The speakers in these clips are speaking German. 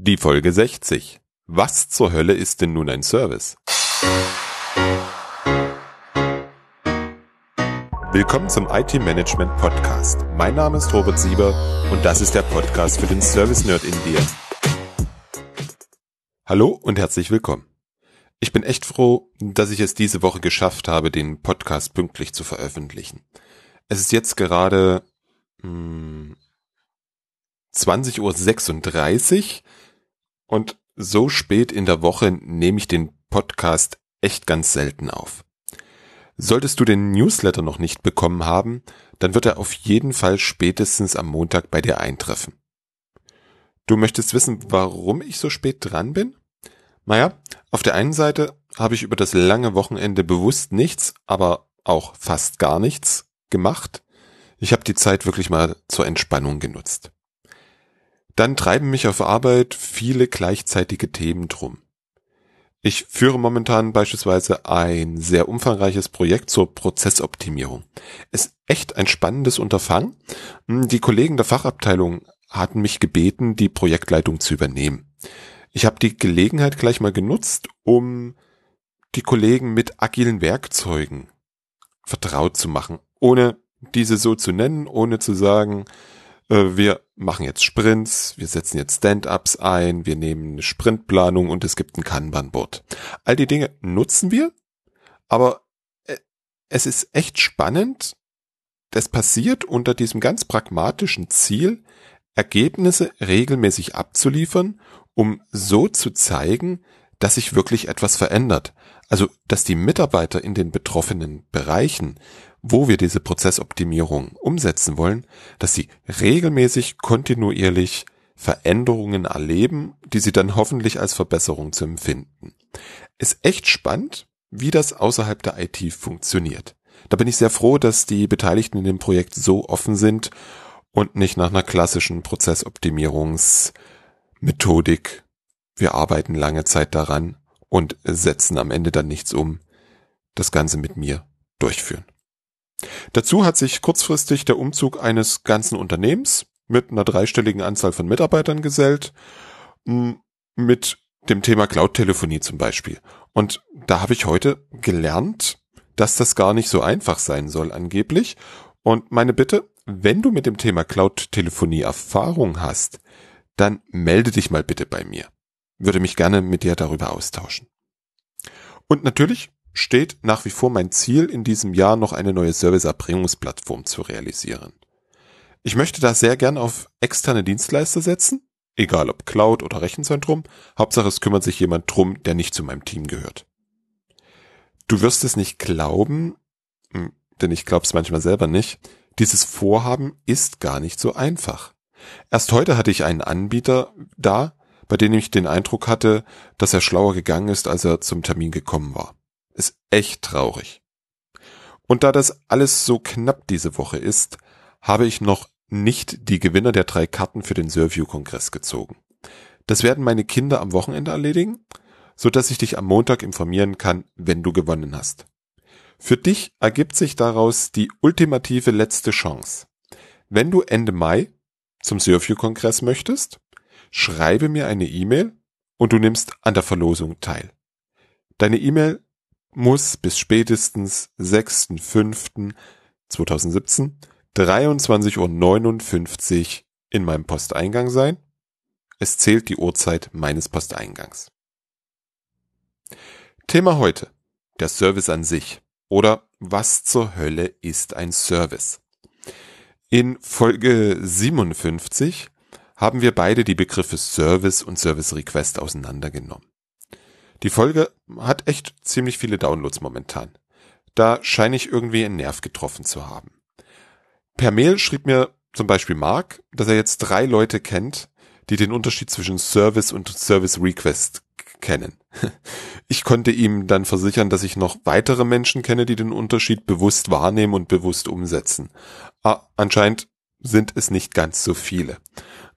Die Folge 60. Was zur Hölle ist denn nun ein Service? Willkommen zum IT Management Podcast. Mein Name ist Robert Sieber und das ist der Podcast für den Service Nerd in dir. Hallo und herzlich willkommen. Ich bin echt froh, dass ich es diese Woche geschafft habe, den Podcast pünktlich zu veröffentlichen. Es ist jetzt gerade hm, 20.36 Uhr und so spät in der Woche nehme ich den Podcast echt ganz selten auf. Solltest du den Newsletter noch nicht bekommen haben, dann wird er auf jeden Fall spätestens am Montag bei dir eintreffen. Du möchtest wissen, warum ich so spät dran bin? Naja, auf der einen Seite habe ich über das lange Wochenende bewusst nichts, aber auch fast gar nichts gemacht. Ich habe die Zeit wirklich mal zur Entspannung genutzt. Dann treiben mich auf Arbeit viele gleichzeitige Themen drum. Ich führe momentan beispielsweise ein sehr umfangreiches Projekt zur Prozessoptimierung. Es ist echt ein spannendes Unterfangen. Die Kollegen der Fachabteilung hatten mich gebeten, die Projektleitung zu übernehmen. Ich habe die Gelegenheit gleich mal genutzt, um die Kollegen mit agilen Werkzeugen vertraut zu machen, ohne diese so zu nennen, ohne zu sagen, wir machen jetzt Sprints, wir setzen jetzt Stand-ups ein, wir nehmen eine Sprintplanung und es gibt ein Kanban-Board. All die Dinge nutzen wir, aber äh, es ist echt spannend. Das passiert unter diesem ganz pragmatischen Ziel, Ergebnisse regelmäßig abzuliefern, um so zu zeigen, dass sich wirklich etwas verändert. Also, dass die Mitarbeiter in den betroffenen Bereichen wo wir diese Prozessoptimierung umsetzen wollen, dass sie regelmäßig kontinuierlich Veränderungen erleben, die sie dann hoffentlich als Verbesserung zu empfinden. Ist echt spannend, wie das außerhalb der IT funktioniert. Da bin ich sehr froh, dass die Beteiligten in dem Projekt so offen sind und nicht nach einer klassischen Prozessoptimierungsmethodik. Wir arbeiten lange Zeit daran und setzen am Ende dann nichts um. Das Ganze mit mir durchführen. Dazu hat sich kurzfristig der Umzug eines ganzen Unternehmens mit einer dreistelligen Anzahl von Mitarbeitern gesellt, mit dem Thema Cloud-Telefonie zum Beispiel. Und da habe ich heute gelernt, dass das gar nicht so einfach sein soll angeblich. Und meine Bitte, wenn du mit dem Thema Cloud-Telefonie Erfahrung hast, dann melde dich mal bitte bei mir. Würde mich gerne mit dir darüber austauschen. Und natürlich steht nach wie vor mein Ziel, in diesem Jahr noch eine neue Serviceerbringungsplattform zu realisieren. Ich möchte da sehr gern auf externe Dienstleister setzen, egal ob Cloud oder Rechenzentrum, Hauptsache es kümmert sich jemand drum, der nicht zu meinem Team gehört. Du wirst es nicht glauben, hm, denn ich glaub's manchmal selber nicht, dieses Vorhaben ist gar nicht so einfach. Erst heute hatte ich einen Anbieter da, bei dem ich den Eindruck hatte, dass er schlauer gegangen ist, als er zum Termin gekommen war ist echt traurig. Und da das alles so knapp diese Woche ist, habe ich noch nicht die Gewinner der drei Karten für den Surview-Kongress gezogen. Das werden meine Kinder am Wochenende erledigen, so dass ich dich am Montag informieren kann, wenn du gewonnen hast. Für dich ergibt sich daraus die ultimative letzte Chance. Wenn du Ende Mai zum Surview-Kongress möchtest, schreibe mir eine E-Mail und du nimmst an der Verlosung teil. Deine E-Mail muss bis spätestens 6.5.2017 23.59 Uhr in meinem Posteingang sein. Es zählt die Uhrzeit meines Posteingangs. Thema heute. Der Service an sich. Oder was zur Hölle ist ein Service? In Folge 57 haben wir beide die Begriffe Service und Service Request auseinandergenommen. Die Folge hat echt ziemlich viele Downloads momentan. Da scheine ich irgendwie einen Nerv getroffen zu haben. Per Mail schrieb mir zum Beispiel Mark, dass er jetzt drei Leute kennt, die den Unterschied zwischen Service und Service Request kennen. Ich konnte ihm dann versichern, dass ich noch weitere Menschen kenne, die den Unterschied bewusst wahrnehmen und bewusst umsetzen. Ah, anscheinend sind es nicht ganz so viele.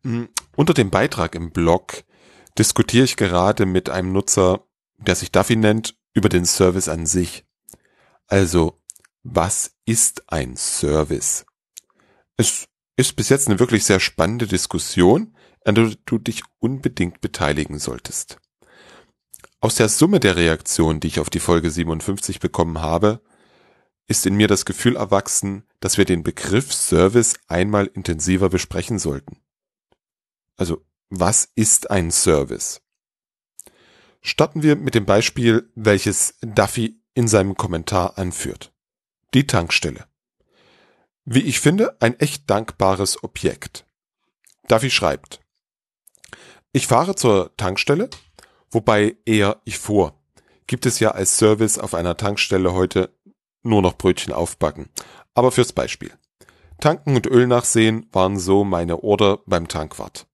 Hm, unter dem Beitrag im Blog diskutiere ich gerade mit einem Nutzer, der sich Duffy nennt, über den Service an sich. Also, was ist ein Service? Es ist bis jetzt eine wirklich sehr spannende Diskussion. an der du dich unbedingt beteiligen solltest. Aus der Summe der Reaktionen, die ich auf die Folge 57 bekommen habe, ist in mir das Gefühl erwachsen, dass wir den Begriff Service einmal intensiver besprechen sollten. Also, was ist ein Service? Starten wir mit dem Beispiel, welches Duffy in seinem Kommentar anführt. Die Tankstelle. Wie ich finde, ein echt dankbares Objekt. Duffy schreibt, ich fahre zur Tankstelle, wobei eher ich fuhr. Gibt es ja als Service auf einer Tankstelle heute nur noch Brötchen aufbacken. Aber fürs Beispiel. Tanken und Öl nachsehen waren so meine Order beim Tankwart.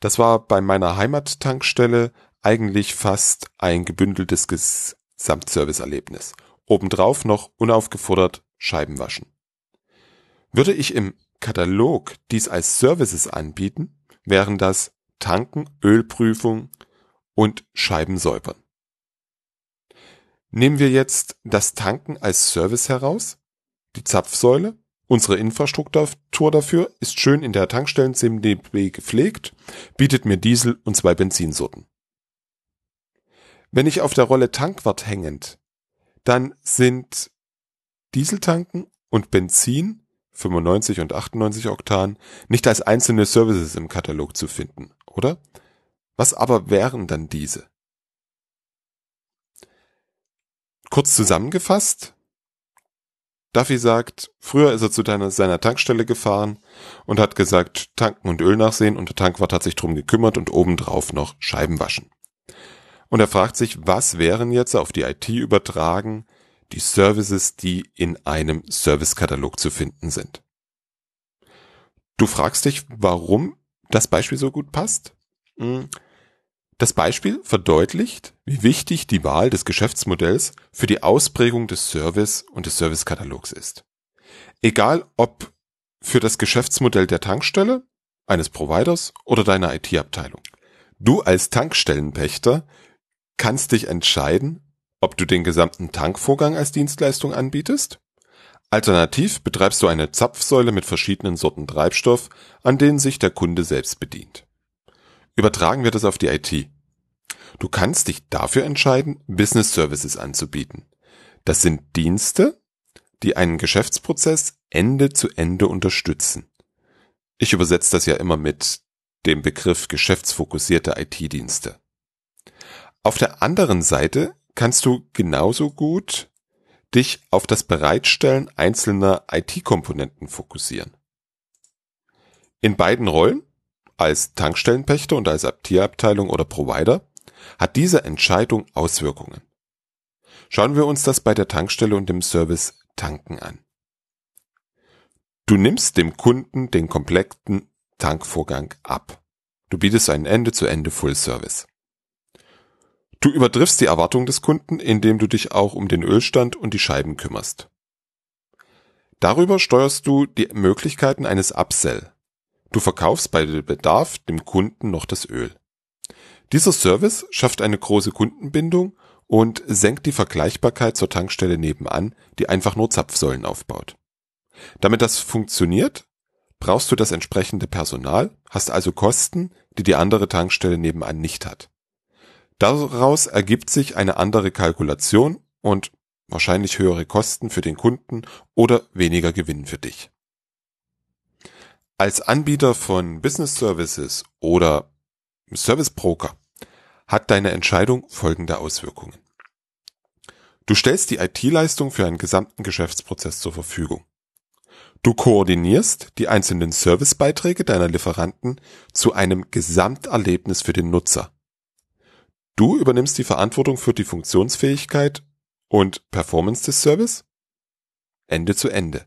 Das war bei meiner Heimattankstelle eigentlich fast ein gebündeltes Gesamtserviceerlebnis. Obendrauf noch unaufgefordert Scheiben waschen. Würde ich im Katalog dies als Services anbieten, wären das Tanken, Ölprüfung und Scheiben säubern. Nehmen wir jetzt das Tanken als Service heraus, die Zapfsäule, unsere Infrastruktur dafür ist schön in der Tankstellen CMDB gepflegt, bietet mir Diesel und zwei Benzinsorten. Wenn ich auf der Rolle Tankwart hängend, dann sind Dieseltanken und Benzin 95 und 98 Oktan nicht als einzelne Services im Katalog zu finden, oder? Was aber wären dann diese? Kurz zusammengefasst, Duffy sagt, früher ist er zu deiner, seiner Tankstelle gefahren und hat gesagt, tanken und Öl nachsehen und der Tankwart hat sich drum gekümmert und obendrauf noch Scheiben waschen. Und er fragt sich, was wären jetzt auf die IT übertragen die Services, die in einem Servicekatalog zu finden sind. Du fragst dich, warum das Beispiel so gut passt? Hm. Das Beispiel verdeutlicht, wie wichtig die Wahl des Geschäftsmodells für die Ausprägung des Service und des Servicekatalogs ist. Egal ob für das Geschäftsmodell der Tankstelle, eines Providers oder deiner IT-Abteilung. Du als Tankstellenpächter kannst dich entscheiden, ob du den gesamten Tankvorgang als Dienstleistung anbietest. Alternativ betreibst du eine Zapfsäule mit verschiedenen Sorten Treibstoff, an denen sich der Kunde selbst bedient. Übertragen wir das auf die IT. Du kannst dich dafür entscheiden, Business Services anzubieten. Das sind Dienste, die einen Geschäftsprozess Ende zu Ende unterstützen. Ich übersetze das ja immer mit dem Begriff geschäftsfokussierte IT-Dienste. Auf der anderen Seite kannst du genauso gut dich auf das Bereitstellen einzelner IT-Komponenten fokussieren. In beiden Rollen, als Tankstellenpächter und als IT-Abteilung oder Provider, hat diese Entscheidung Auswirkungen. Schauen wir uns das bei der Tankstelle und dem Service Tanken an. Du nimmst dem Kunden den kompletten Tankvorgang ab. Du bietest einen Ende-zu-Ende Full Service. Du übertriffst die Erwartung des Kunden, indem du dich auch um den Ölstand und die Scheiben kümmerst. Darüber steuerst du die Möglichkeiten eines Upsell. Du verkaufst bei Bedarf dem Kunden noch das Öl. Dieser Service schafft eine große Kundenbindung und senkt die Vergleichbarkeit zur Tankstelle nebenan, die einfach nur Zapfsäulen aufbaut. Damit das funktioniert, brauchst du das entsprechende Personal, hast also Kosten, die die andere Tankstelle nebenan nicht hat. Daraus ergibt sich eine andere Kalkulation und wahrscheinlich höhere Kosten für den Kunden oder weniger Gewinn für dich. Als Anbieter von Business Services oder Service Broker hat deine Entscheidung folgende Auswirkungen. Du stellst die IT-Leistung für einen gesamten Geschäftsprozess zur Verfügung. Du koordinierst die einzelnen Servicebeiträge deiner Lieferanten zu einem Gesamterlebnis für den Nutzer. Du übernimmst die Verantwortung für die Funktionsfähigkeit und Performance des Service Ende zu Ende.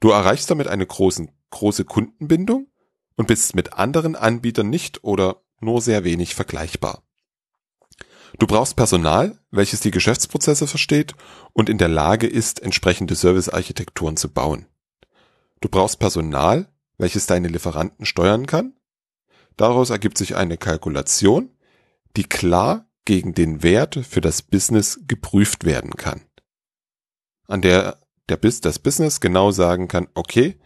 Du erreichst damit eine großen, große Kundenbindung und bist mit anderen Anbietern nicht oder nur sehr wenig vergleichbar. Du brauchst Personal, welches die Geschäftsprozesse versteht und in der Lage ist, entsprechende Servicearchitekturen zu bauen. Du brauchst Personal, welches deine Lieferanten steuern kann. Daraus ergibt sich eine Kalkulation, die klar gegen den Wert für das Business geprüft werden kann. An der der Bis das Business genau sagen kann, okay,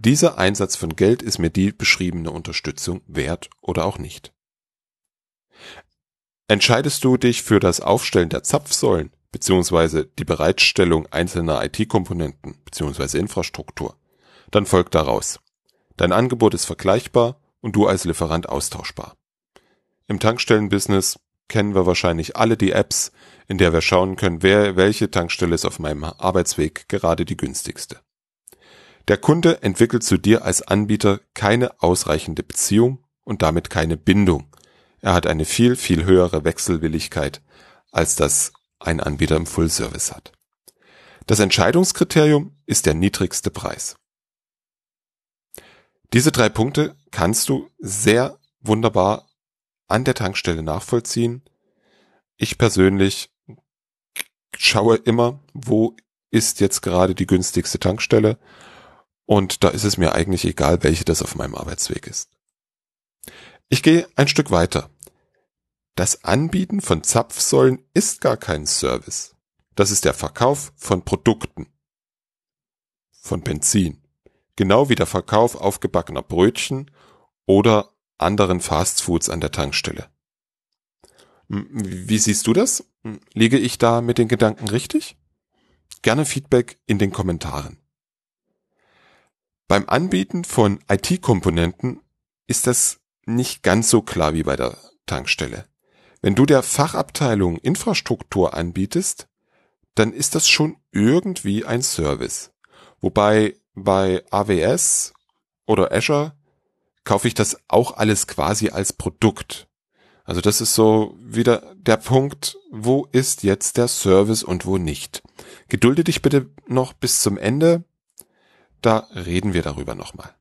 dieser Einsatz von Geld ist mir die beschriebene Unterstützung wert oder auch nicht. Entscheidest du dich für das Aufstellen der Zapfsäulen bzw. die Bereitstellung einzelner IT-Komponenten bzw. Infrastruktur, dann folgt daraus. Dein Angebot ist vergleichbar und du als Lieferant austauschbar. Im Tankstellenbusiness kennen wir wahrscheinlich alle die Apps, in der wir schauen können, wer, welche Tankstelle ist auf meinem Arbeitsweg gerade die günstigste. Der Kunde entwickelt zu dir als Anbieter keine ausreichende Beziehung und damit keine Bindung, er hat eine viel, viel höhere Wechselwilligkeit, als das ein Anbieter im Full Service hat. Das Entscheidungskriterium ist der niedrigste Preis. Diese drei Punkte kannst du sehr wunderbar an der Tankstelle nachvollziehen. Ich persönlich schaue immer, wo ist jetzt gerade die günstigste Tankstelle und da ist es mir eigentlich egal, welche das auf meinem Arbeitsweg ist. Ich gehe ein Stück weiter. Das Anbieten von Zapfsäulen ist gar kein Service. Das ist der Verkauf von Produkten. Von Benzin. Genau wie der Verkauf aufgebackener Brötchen oder anderen Fastfoods an der Tankstelle. Wie siehst du das? Liege ich da mit den Gedanken richtig? Gerne Feedback in den Kommentaren. Beim Anbieten von IT-Komponenten ist das nicht ganz so klar wie bei der Tankstelle. Wenn du der Fachabteilung Infrastruktur anbietest, dann ist das schon irgendwie ein Service. Wobei bei AWS oder Azure kaufe ich das auch alles quasi als Produkt. Also das ist so wieder der Punkt, wo ist jetzt der Service und wo nicht. Gedulde dich bitte noch bis zum Ende, da reden wir darüber nochmal.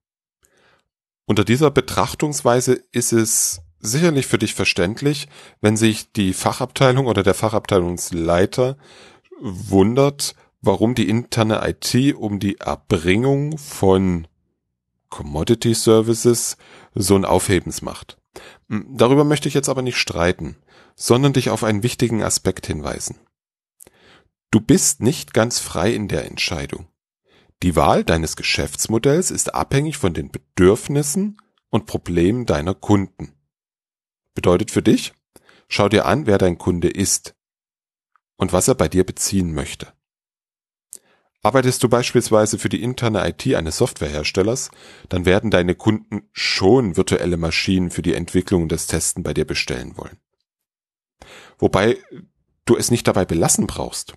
Unter dieser Betrachtungsweise ist es sicherlich für dich verständlich, wenn sich die Fachabteilung oder der Fachabteilungsleiter wundert, warum die interne IT um die Erbringung von Commodity Services so ein Aufhebens macht. Hm, darüber möchte ich jetzt aber nicht streiten, sondern dich auf einen wichtigen Aspekt hinweisen. Du bist nicht ganz frei in der Entscheidung. Die Wahl deines Geschäftsmodells ist abhängig von den Bedürfnissen und Problemen deiner Kunden. Bedeutet für dich, schau dir an, wer dein Kunde ist und was er bei dir beziehen möchte. Arbeitest du beispielsweise für die interne IT eines Softwareherstellers, dann werden deine Kunden schon virtuelle Maschinen für die Entwicklung und das Testen bei dir bestellen wollen. Wobei du es nicht dabei belassen brauchst.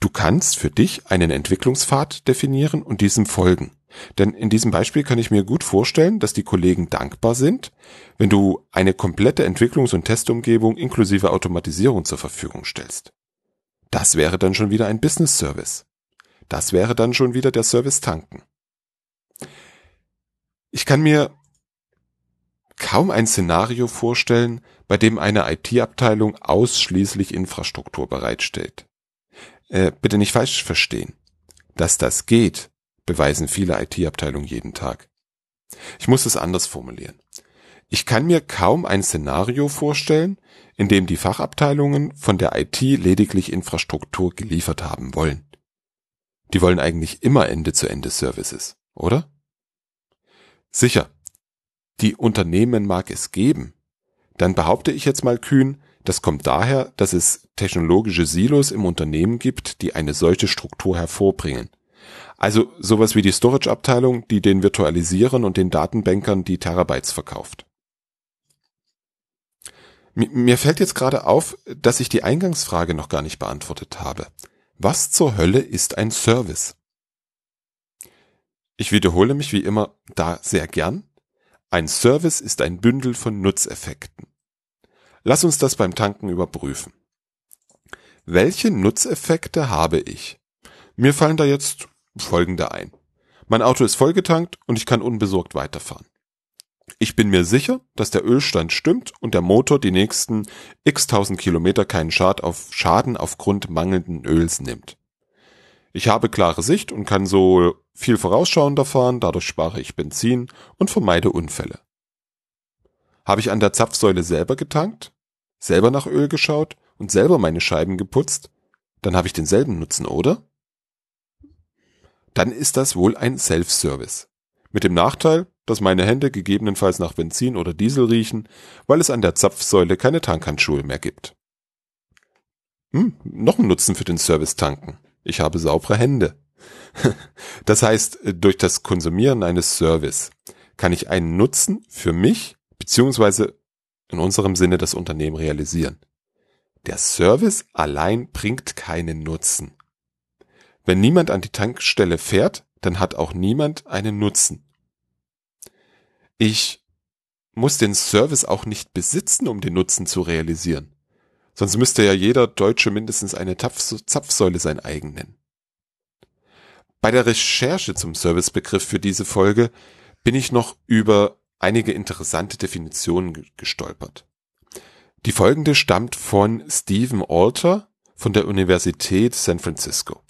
Du kannst für dich einen Entwicklungspfad definieren und diesem folgen. Denn in diesem Beispiel kann ich mir gut vorstellen, dass die Kollegen dankbar sind, wenn du eine komplette Entwicklungs- und Testumgebung inklusive Automatisierung zur Verfügung stellst. Das wäre dann schon wieder ein Business Service. Das wäre dann schon wieder der Service tanken. Ich kann mir kaum ein Szenario vorstellen, bei dem eine IT-Abteilung ausschließlich Infrastruktur bereitstellt. Äh, bitte nicht falsch verstehen. Dass das geht, beweisen viele IT-Abteilungen jeden Tag. Ich muss es anders formulieren. Ich kann mir kaum ein Szenario vorstellen, in dem die Fachabteilungen von der IT lediglich Infrastruktur geliefert haben wollen. Die wollen eigentlich immer Ende-zu-Ende-Services, oder? Sicher, die Unternehmen mag es geben. Dann behaupte ich jetzt mal kühn, das kommt daher, dass es technologische Silos im Unternehmen gibt, die eine solche Struktur hervorbringen. Also sowas wie die Storage-Abteilung, die den Virtualisierern und den Datenbankern die Terabytes verkauft. Mir fällt jetzt gerade auf, dass ich die Eingangsfrage noch gar nicht beantwortet habe. Was zur Hölle ist ein Service? Ich wiederhole mich wie immer da sehr gern. Ein Service ist ein Bündel von Nutzeffekten. Lass uns das beim Tanken überprüfen. Welche Nutzeffekte habe ich? Mir fallen da jetzt folgende ein. Mein Auto ist vollgetankt und ich kann unbesorgt weiterfahren. Ich bin mir sicher, dass der Ölstand stimmt und der Motor die nächsten x tausend Kilometer keinen auf Schaden aufgrund mangelnden Öls nimmt. Ich habe klare Sicht und kann so viel vorausschauender fahren, dadurch spare ich Benzin und vermeide Unfälle. Habe ich an der Zapfsäule selber getankt, selber nach Öl geschaut und selber meine Scheiben geputzt, dann habe ich denselben Nutzen, oder? dann ist das wohl ein Self-Service. Mit dem Nachteil, dass meine Hände gegebenenfalls nach Benzin oder Diesel riechen, weil es an der Zapfsäule keine Tankhandschuhe mehr gibt. Hm, noch ein Nutzen für den Service-Tanken. Ich habe saubere Hände. Das heißt, durch das Konsumieren eines Service kann ich einen Nutzen für mich beziehungsweise in unserem Sinne das Unternehmen realisieren. Der Service allein bringt keinen Nutzen. Wenn niemand an die Tankstelle fährt, dann hat auch niemand einen Nutzen. Ich muss den Service auch nicht besitzen, um den Nutzen zu realisieren. Sonst müsste ja jeder Deutsche mindestens eine Zapfsäule sein eigen nennen. Bei der Recherche zum Servicebegriff für diese Folge bin ich noch über einige interessante Definitionen gestolpert. Die folgende stammt von Stephen Alter von der Universität San Francisco.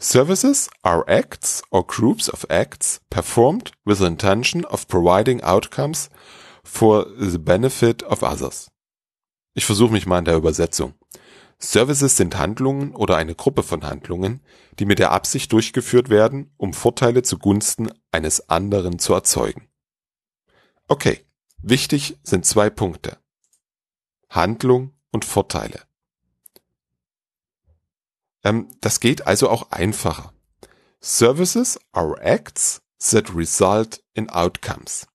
Services are acts or groups of acts performed with the intention of providing outcomes for the benefit of others. Ich versuche mich mal in der Übersetzung. Services sind Handlungen oder eine Gruppe von Handlungen, die mit der Absicht durchgeführt werden, um Vorteile zugunsten eines anderen zu erzeugen. Okay, wichtig sind zwei Punkte. Handlung und Vorteile. Ähm, das geht also auch einfacher. Services are acts that result in outcomes.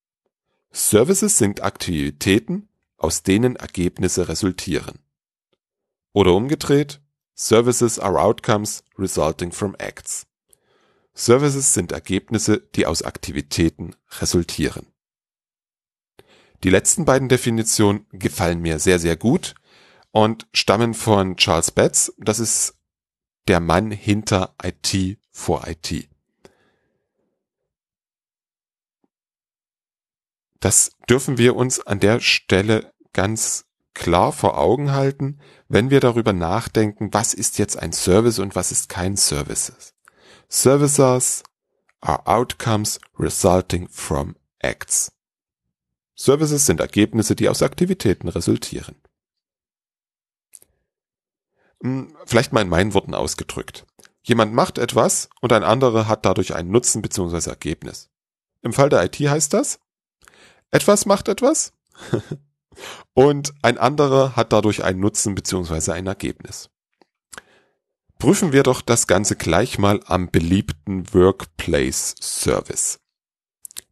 Services sind Aktivitäten, aus denen Ergebnisse resultieren. Oder umgedreht, Services are outcomes resulting from acts. Services sind Ergebnisse, die aus Aktivitäten resultieren. Die letzten beiden Definitionen gefallen mir sehr, sehr gut und stammen von Charles Betts. Das ist der Mann hinter IT vor IT. Das dürfen wir uns an der Stelle ganz klar vor Augen halten, wenn wir darüber nachdenken, was ist jetzt ein Service und was ist kein Services. Services are outcomes resulting from acts. Services sind Ergebnisse, die aus Aktivitäten resultieren. Hm, vielleicht mal in meinen Worten ausgedrückt. Jemand macht etwas und ein anderer hat dadurch einen Nutzen bzw. Ergebnis. Im Fall der IT heißt das, etwas macht etwas und ein anderer hat dadurch einen Nutzen beziehungsweise ein Ergebnis. Prüfen wir doch das Ganze gleich mal am beliebten Workplace Service.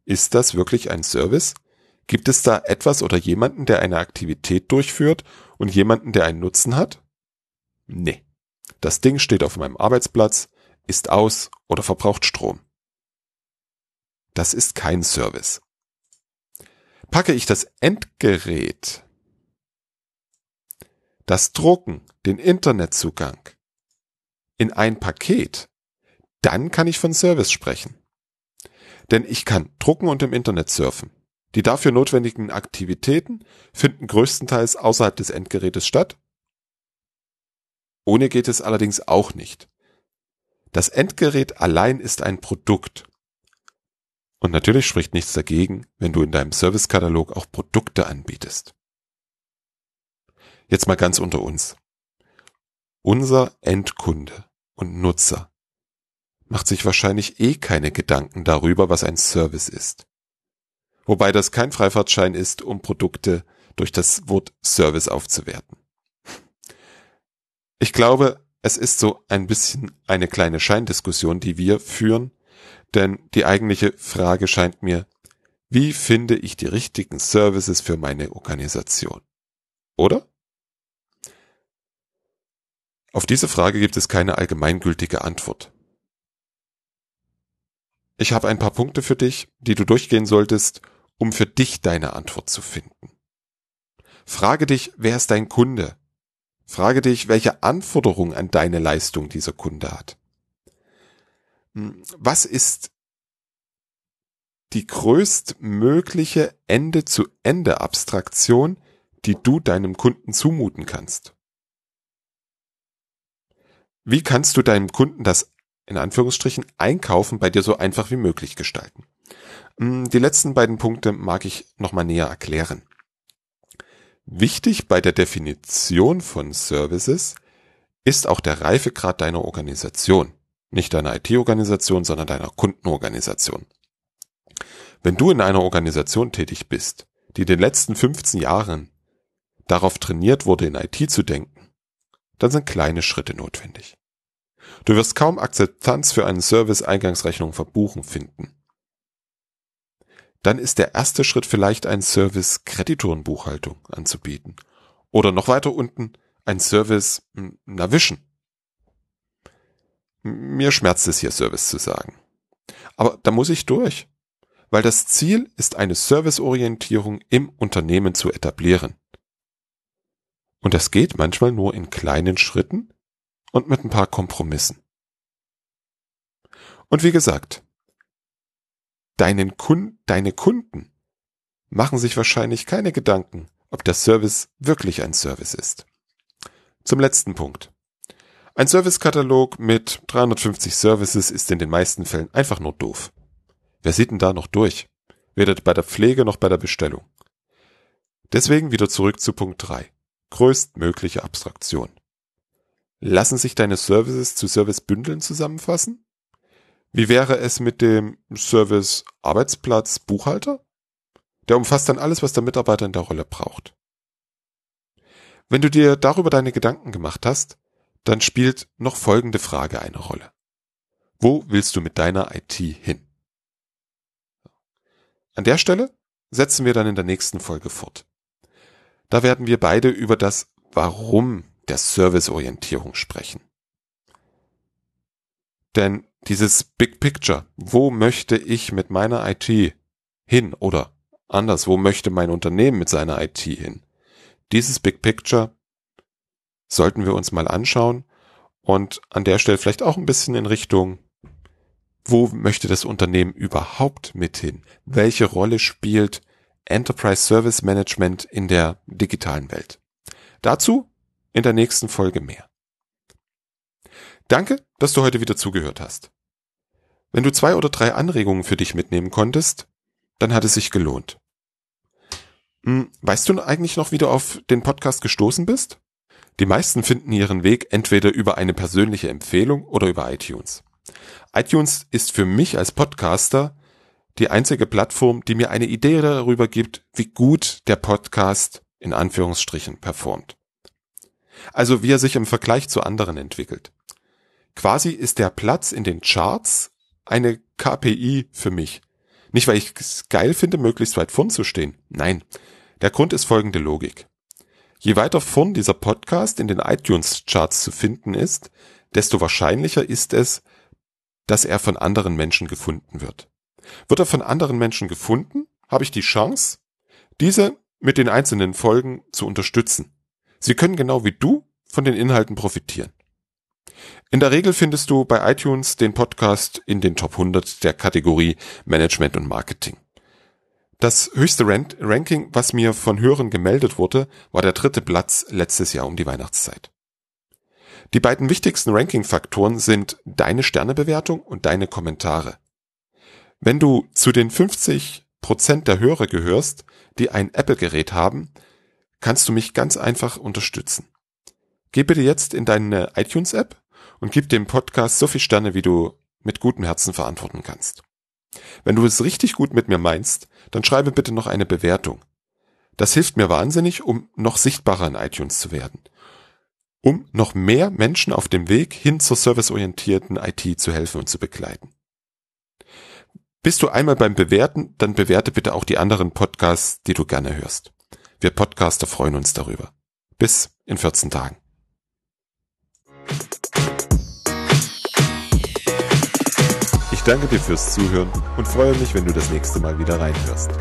Ist das wirklich ein Service? Gibt es da etwas oder jemanden, der eine Aktivität durchführt und jemanden, der einen Nutzen hat? Nee. Das Ding steht auf meinem Arbeitsplatz, ist aus oder verbraucht Strom. Das ist kein Service. Packe ich das Endgerät, das Drucken, den Internetzugang in ein Paket, dann kann ich von Service sprechen. Denn ich kann drucken und im Internet surfen. Die dafür notwendigen Aktivitäten finden größtenteils außerhalb des Endgerätes statt. Ohne geht es allerdings auch nicht. Das Endgerät allein ist ein Produkt und natürlich spricht nichts dagegen, wenn du in deinem Servicekatalog auch Produkte anbietest. Jetzt mal ganz unter uns. Unser Endkunde und Nutzer macht sich wahrscheinlich eh keine Gedanken darüber, was ein Service ist. Wobei das kein Freifahrtschein ist, um Produkte durch das Wort Service aufzuwerten. Ich glaube, es ist so ein bisschen eine kleine Scheindiskussion, die wir führen, denn die eigentliche Frage scheint mir, wie finde ich die richtigen Services für meine Organisation? Oder? Auf diese Frage gibt es keine allgemeingültige Antwort. Ich habe ein paar Punkte für dich, die du durchgehen solltest, um für dich deine Antwort zu finden. Frage dich, wer ist dein Kunde? Frage dich, welche Anforderungen an deine Leistung dieser Kunde hat. Hm, was ist die größtmögliche Ende-zu-Ende-Abstraktion, die du deinem Kunden zumuten kannst? Wie kannst du deinem Kunden das in Anführungsstrichen Einkaufen bei dir so einfach wie möglich gestalten? Hm, die letzten beiden Punkte mag ich nochmal näher erklären. Wichtig bei der Definition von Services ist auch der Reifegrad deiner Organisation. nicht deiner IT-Organisation, sondern deiner Kundenorganisation. Wenn du in einer Organisation tätig bist, die in den letzten 15 Jahren darauf trainiert wurde, in IT zu denken, dann sind kleine Schritte notwendig. Du wirst kaum Akzeptanz für einen Service Eingangsrechnung verbuchen finden. Dann ist der erste Schritt vielleicht ein Service Kreditorenbuchhaltung anzubieten. Oder noch weiter unten ein Service hm, Navision. Mir schmerzt es hier Service zu sagen. Aber da muss ich durch. Weil das Ziel ist eine Serviceorientierung im Unternehmen zu etablieren. Und das geht manchmal nur in kleinen Schritten und mit ein paar Kompromissen. Und wie gesagt, deinen Kunden, deine Kunden machen sich wahrscheinlich keine Gedanken, ob der Service wirklich ein Service ist. Zum letzten Punkt. Ein Servicekatalog mit 350 Services ist in den meisten Fällen einfach nur doof. Wer sieht denn da noch durch? Weder bei der Pflege noch bei der Bestellung. Deswegen wieder zurück zu Punkt 3. Größtmögliche Abstraktion. Lassen sich deine Services zu Servicebündeln zusammenfassen? Wie wäre es mit dem Service Arbeitsplatz Buchhalter? Der umfasst dann alles, was der Mitarbeiter in der Rolle braucht. Wenn du dir darüber deine Gedanken gemacht hast, dann spielt noch folgende Frage eine Rolle. Wo willst du mit deiner IT hin? An der Stelle setzen wir dann in der nächsten Folge fort. Da werden wir beide über das Warum der Serviceorientierung sprechen. Denn dieses Big Picture, wo möchte ich mit meiner IT hin oder anders, wo möchte mein Unternehmen mit seiner IT hin? Dieses Big Picture sollten wir uns mal anschauen und an der Stelle vielleicht auch ein bisschen in Richtung, wo möchte das Unternehmen überhaupt mit hin? Welche Rolle spielt Enterprise Service Management in der digitalen Welt? Dazu in der nächsten Folge mehr. Danke, dass du heute wieder zugehört hast. Wenn du zwei oder drei Anregungen für dich mitnehmen konntest, dann hat es sich gelohnt. Hm, weißt du eigentlich noch, wie du auf den Podcast gestoßen bist? Die meisten finden ihren Weg entweder über eine persönliche Empfehlung oder über iTunes. iTunes ist für mich als Podcaster die einzige Plattform, die mir eine Idee darüber gibt, wie gut der Podcast in Anführungsstrichen performt. Also wie er sich im Vergleich zu anderen entwickelt. Quasi ist der Platz in den Charts eine KPI für mich. Nicht, weil ich es geil finde, möglichst weit vorn zu stehen. Nein. Der Grund ist folgende Logik. Je weiter vorn dieser Podcast in den iTunes Charts zu finden ist, desto wahrscheinlicher ist es, dass er von anderen Menschen gefunden wird. Wird er von anderen Menschen gefunden, habe ich die Chance, diese mit den einzelnen Folgen zu unterstützen. Sie können genau wie du von den Inhalten profitieren. In der Regel findest du bei iTunes den Podcast in den Top 100 der Kategorie Management und Marketing. Das höchste Ran Ranking, was mir von Hörern gemeldet wurde, war der dritte Platz letztes Jahr um die Weihnachtszeit. Die beiden wichtigsten Ranking-Faktoren sind deine Sternebewertung und deine Kommentare. Wenn du zu den 50 Prozent der Hörer gehörst, die ein Apple-Gerät haben, kannst du mich ganz einfach unterstützen. Geh bitte jetzt in deine iTunes-App und gib dem Podcast so viel Sterne, wie du mit gutem Herzen verantworten kannst. Wenn du es richtig gut mit mir meinst, dann schreibe bitte noch eine Bewertung. Das hilft mir wahnsinnig, um noch sichtbarer in iTunes zu werden. Um noch mehr Menschen auf dem Weg hin zur serviceorientierten IT zu helfen und zu begleiten. Bist du einmal beim Bewerten, dann bewerte bitte auch die anderen Podcasts, die du gerne hörst. Wir Podcaster freuen uns darüber. Bis in 14 Tagen. Ich danke dir fürs Zuhören und freue mich, wenn du das nächste Mal wieder reinhörst.